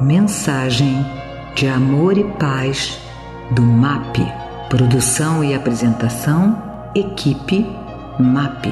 Mensagem de amor e paz do MAP. Produção e apresentação, equipe MAP.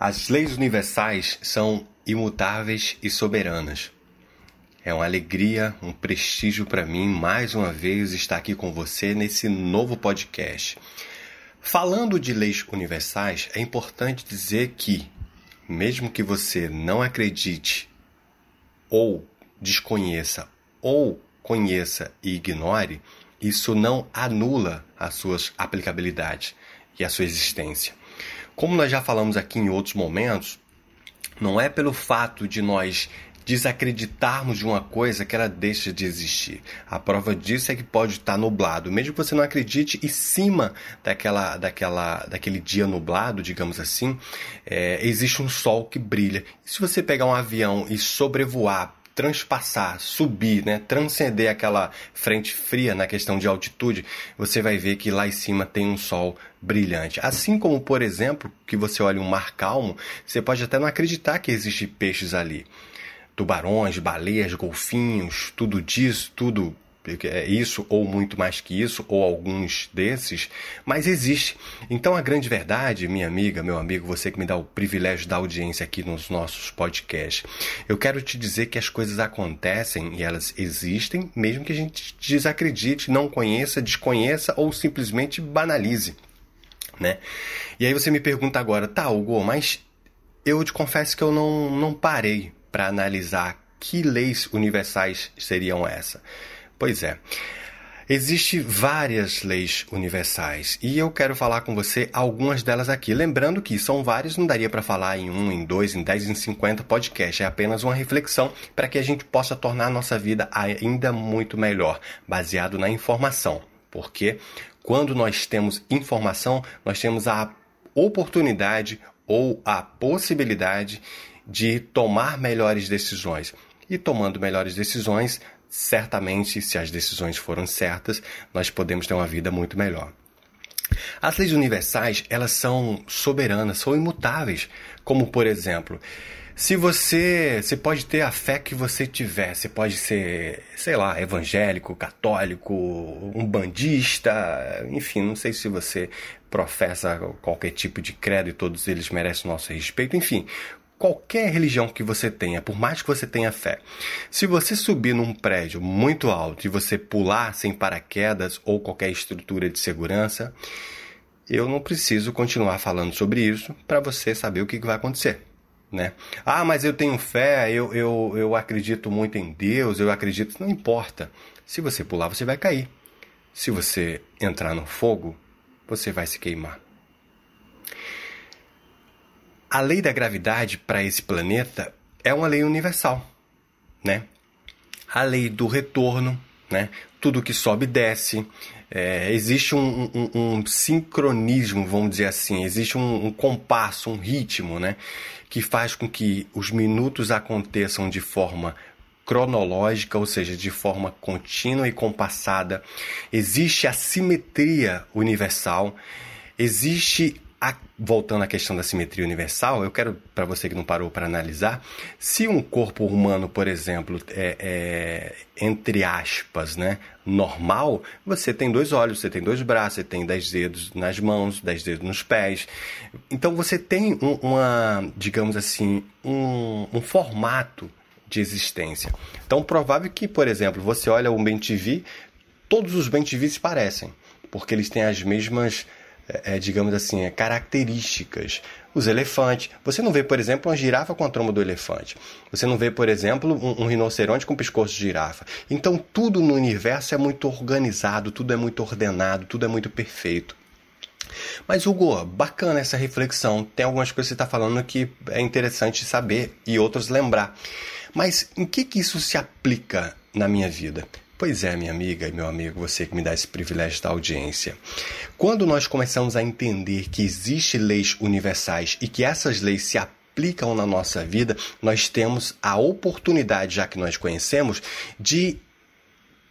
As leis universais são imutáveis e soberanas. É uma alegria, um prestígio para mim mais uma vez estar aqui com você nesse novo podcast. Falando de leis universais, é importante dizer que, mesmo que você não acredite ou desconheça ou conheça e ignore, isso não anula as suas aplicabilidades e a sua existência. Como nós já falamos aqui em outros momentos, não é pelo fato de nós desacreditarmos de uma coisa que ela deixa de existir. A prova disso é que pode estar nublado, mesmo que você não acredite, em cima daquela, daquela, daquele dia nublado, digamos assim, é, existe um sol que brilha. E se você pegar um avião e sobrevoar transpassar, subir, né, transcender aquela frente fria na questão de altitude, você vai ver que lá em cima tem um sol brilhante. Assim como, por exemplo, que você olha um mar calmo, você pode até não acreditar que existe peixes ali tubarões, baleias, golfinhos, tudo disso, tudo é isso ou muito mais que isso ou alguns desses, mas existe. Então a grande verdade, minha amiga, meu amigo, você que me dá o privilégio da audiência aqui nos nossos podcasts, eu quero te dizer que as coisas acontecem e elas existem, mesmo que a gente desacredite, não conheça, desconheça ou simplesmente banalize, né? E aí você me pergunta agora, tá, Hugo, mas eu te confesso que eu não, não parei para analisar que leis universais seriam essa. Pois é. Existem várias leis universais e eu quero falar com você algumas delas aqui. Lembrando que são várias, não daria para falar em um, em dois, em dez, em cinquenta podcasts. É apenas uma reflexão para que a gente possa tornar a nossa vida ainda muito melhor, baseado na informação. Porque quando nós temos informação, nós temos a oportunidade ou a possibilidade de tomar melhores decisões. E tomando melhores decisões, certamente, se as decisões foram certas, nós podemos ter uma vida muito melhor. As leis universais, elas são soberanas, são imutáveis, como por exemplo, se você, você pode ter a fé que você tiver, você pode ser, sei lá, evangélico, católico, um bandista, enfim, não sei se você professa qualquer tipo de credo e todos eles merecem nosso respeito, enfim, qualquer religião que você tenha, por mais que você tenha fé, se você subir num prédio muito alto e você pular sem paraquedas ou qualquer estrutura de segurança, eu não preciso continuar falando sobre isso para você saber o que vai acontecer. Né? Ah, mas eu tenho fé, eu, eu, eu acredito muito em Deus, eu acredito. Não importa. Se você pular, você vai cair. Se você entrar no fogo, você vai se queimar. A lei da gravidade para esse planeta é uma lei universal, né? A lei do retorno, né? Tudo que sobe desce. É, existe um, um, um, sincronismo, vamos dizer assim, existe um, um compasso, um ritmo, né? Que faz com que os minutos aconteçam de forma cronológica, ou seja, de forma contínua e compassada. Existe a simetria universal, existe a, voltando à questão da simetria universal, eu quero, para você que não parou para analisar, se um corpo humano, por exemplo, é, é, entre aspas, né, normal, você tem dois olhos, você tem dois braços, você tem dez dedos nas mãos, dez dedos nos pés. Então você tem um, uma, digamos assim, um, um formato de existência. Então, provável que, por exemplo, você olha um BenTV, todos os BenTVs se parecem, porque eles têm as mesmas é, digamos assim, é, características. Os elefantes. Você não vê, por exemplo, uma girafa com a tromba do elefante. Você não vê, por exemplo, um, um rinoceronte com o pescoço de girafa. Então, tudo no universo é muito organizado, tudo é muito ordenado, tudo é muito perfeito. Mas, Hugo, bacana essa reflexão. Tem algumas coisas que você está falando que é interessante saber e outras lembrar. Mas em que, que isso se aplica na minha vida? Pois é, minha amiga e meu amigo, você que me dá esse privilégio da audiência. Quando nós começamos a entender que existem leis universais e que essas leis se aplicam na nossa vida, nós temos a oportunidade, já que nós conhecemos, de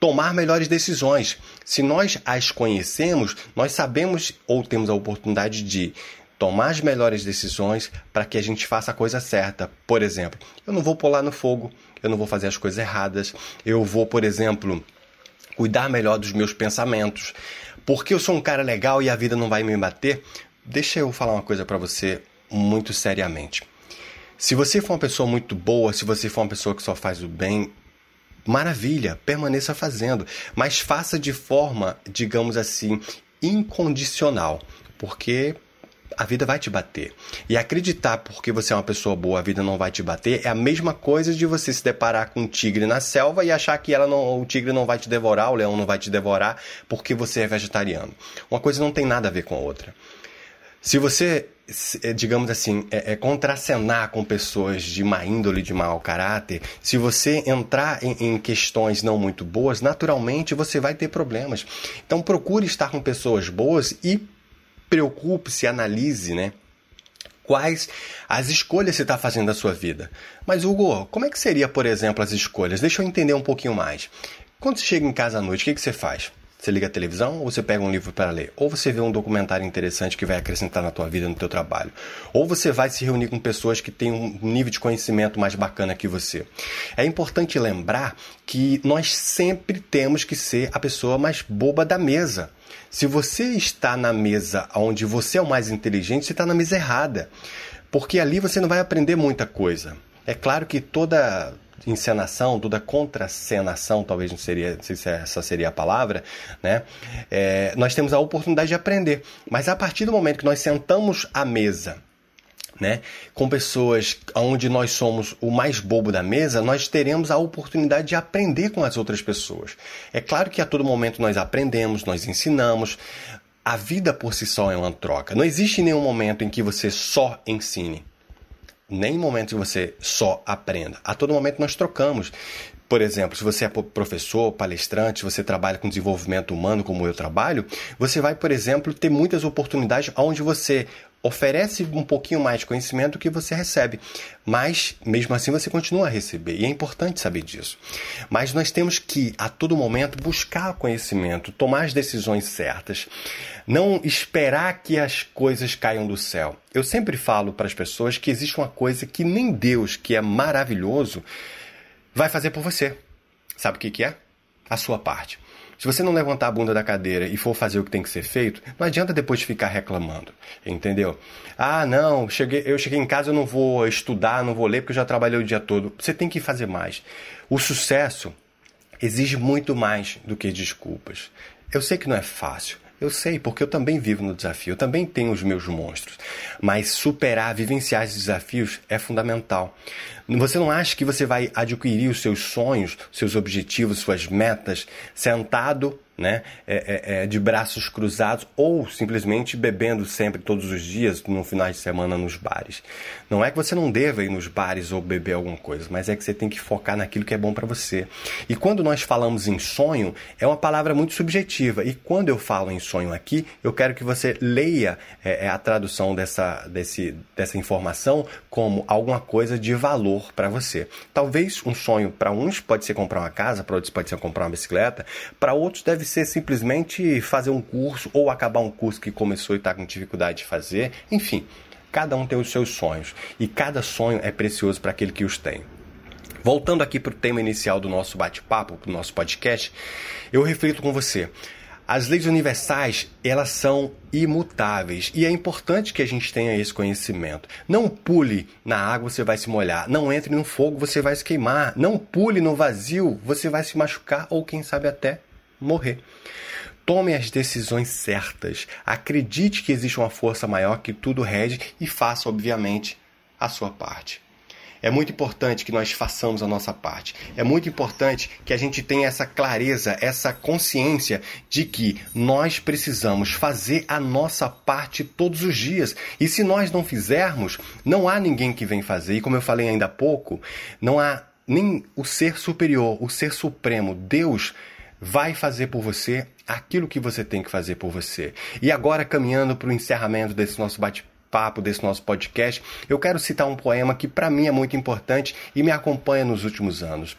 tomar melhores decisões. Se nós as conhecemos, nós sabemos ou temos a oportunidade de tomar as melhores decisões para que a gente faça a coisa certa. Por exemplo, eu não vou pular no fogo, eu não vou fazer as coisas erradas, eu vou, por exemplo, cuidar melhor dos meus pensamentos. Porque eu sou um cara legal e a vida não vai me bater, deixa eu falar uma coisa para você muito seriamente. Se você for uma pessoa muito boa, se você for uma pessoa que só faz o bem, maravilha, permaneça fazendo, mas faça de forma, digamos assim, incondicional, porque a vida vai te bater. E acreditar porque você é uma pessoa boa, a vida não vai te bater, é a mesma coisa de você se deparar com um tigre na selva e achar que ela não, o tigre não vai te devorar, o leão não vai te devorar porque você é vegetariano. Uma coisa não tem nada a ver com a outra. Se você, é, digamos assim, é, é contracenar com pessoas de má índole, de mau caráter, se você entrar em, em, questões não muito boas, naturalmente você vai ter problemas. Então procure estar com pessoas boas e preocupe-se, analise, né? Quais as escolhas você está fazendo da sua vida. Mas, Hugo, como é que seria, por exemplo, as escolhas? Deixa eu entender um pouquinho mais. Quando você chega em casa à noite, o que, que você faz? Você liga a televisão ou você pega um livro para ler? Ou você vê um documentário interessante que vai acrescentar na tua vida, no teu trabalho? Ou você vai se reunir com pessoas que têm um nível de conhecimento mais bacana que você? É importante lembrar que nós sempre temos que ser a pessoa mais boba da mesa. Se você está na mesa onde você é o mais inteligente, você está na mesa errada. Porque ali você não vai aprender muita coisa. É claro que toda encenação, toda contracenação, talvez não seria, não sei se essa seria a palavra, né? É, nós temos a oportunidade de aprender. Mas a partir do momento que nós sentamos à mesa né? Com pessoas onde nós somos o mais bobo da mesa, nós teremos a oportunidade de aprender com as outras pessoas. É claro que a todo momento nós aprendemos, nós ensinamos. A vida por si só é uma troca. Não existe nenhum momento em que você só ensine nem momento que você só aprenda. A todo momento nós trocamos. Por exemplo, se você é professor, palestrante, você trabalha com desenvolvimento humano, como eu trabalho, você vai, por exemplo, ter muitas oportunidades onde você oferece um pouquinho mais de conhecimento do que você recebe, mas mesmo assim você continua a receber e é importante saber disso. Mas nós temos que a todo momento buscar conhecimento, tomar as decisões certas, não esperar que as coisas caiam do céu. Eu sempre falo para as pessoas que existe uma coisa que nem Deus, que é maravilhoso, vai fazer por você. Sabe o que, que é? A sua parte. Se você não levantar a bunda da cadeira e for fazer o que tem que ser feito, não adianta depois ficar reclamando, entendeu? Ah, não, cheguei, eu cheguei em casa, eu não vou estudar, não vou ler porque eu já trabalhei o dia todo. Você tem que fazer mais. O sucesso exige muito mais do que desculpas. Eu sei que não é fácil. Eu sei, porque eu também vivo no desafio, eu também tenho os meus monstros. Mas superar, vivenciar esses desafios é fundamental. Você não acha que você vai adquirir os seus sonhos, seus objetivos, suas metas, sentado né, é, é, é, de braços cruzados ou simplesmente bebendo sempre, todos os dias, no final de semana nos bares. Não é que você não deva ir nos bares ou beber alguma coisa, mas é que você tem que focar naquilo que é bom para você. E quando nós falamos em sonho, é uma palavra muito subjetiva. E quando eu falo em sonho aqui, eu quero que você leia é, é a tradução dessa, desse, dessa informação como alguma coisa de valor para você. Talvez um sonho para uns pode ser comprar uma casa, para outros pode ser comprar uma bicicleta, para outros deve ser simplesmente fazer um curso ou acabar um curso que começou e está com dificuldade de fazer. Enfim, cada um tem os seus sonhos e cada sonho é precioso para aquele que os tem. Voltando aqui para o tema inicial do nosso bate-papo, do nosso podcast, eu reflito com você. As leis universais, elas são imutáveis e é importante que a gente tenha esse conhecimento. Não pule na água, você vai se molhar. Não entre no fogo, você vai se queimar. Não pule no vazio, você vai se machucar ou quem sabe até morrer. Tome as decisões certas. Acredite que existe uma força maior que tudo rege e faça, obviamente, a sua parte. É muito importante que nós façamos a nossa parte. É muito importante que a gente tenha essa clareza, essa consciência de que nós precisamos fazer a nossa parte todos os dias. E se nós não fizermos, não há ninguém que venha fazer. E como eu falei ainda há pouco, não há nem o ser superior, o ser supremo, Deus vai fazer por você aquilo que você tem que fazer por você. E agora, caminhando para o encerramento desse nosso bate-papo, desse nosso podcast, eu quero citar um poema que para mim é muito importante e me acompanha nos últimos anos.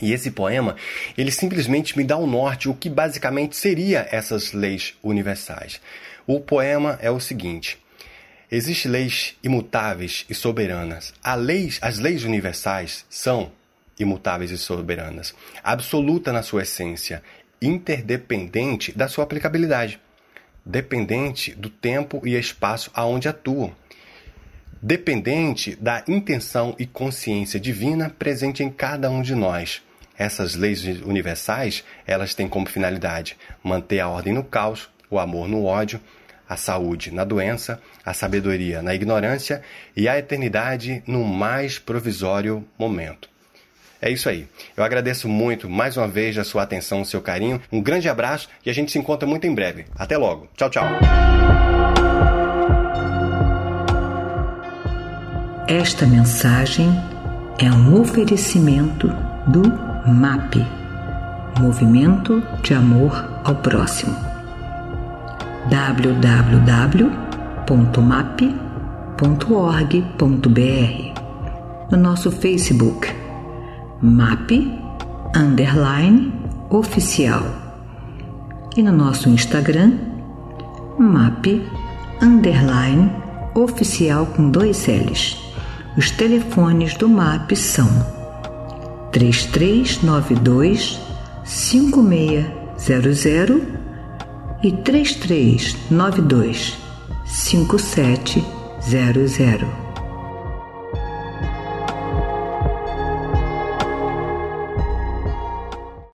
E esse poema, ele simplesmente me dá o um norte, o que basicamente seria essas leis universais. O poema é o seguinte: Existem leis imutáveis e soberanas. Leis, as leis universais são imutáveis e soberanas, absoluta na sua essência, interdependente da sua aplicabilidade, dependente do tempo e espaço aonde atuam, dependente da intenção e consciência divina presente em cada um de nós. Essas leis universais, elas têm como finalidade manter a ordem no caos, o amor no ódio, a saúde na doença, a sabedoria na ignorância e a eternidade no mais provisório momento. É isso aí. Eu agradeço muito mais uma vez a sua atenção, o seu carinho. Um grande abraço e a gente se encontra muito em breve. Até logo. Tchau, tchau. Esta mensagem é um oferecimento do MAP Movimento de Amor ao Próximo www.map.org.br No nosso Facebook MAP Underline Oficial e no nosso Instagram MAP Underline Oficial com dois L's. Os telefones do MAP são 3392 5600 e 3392 5700.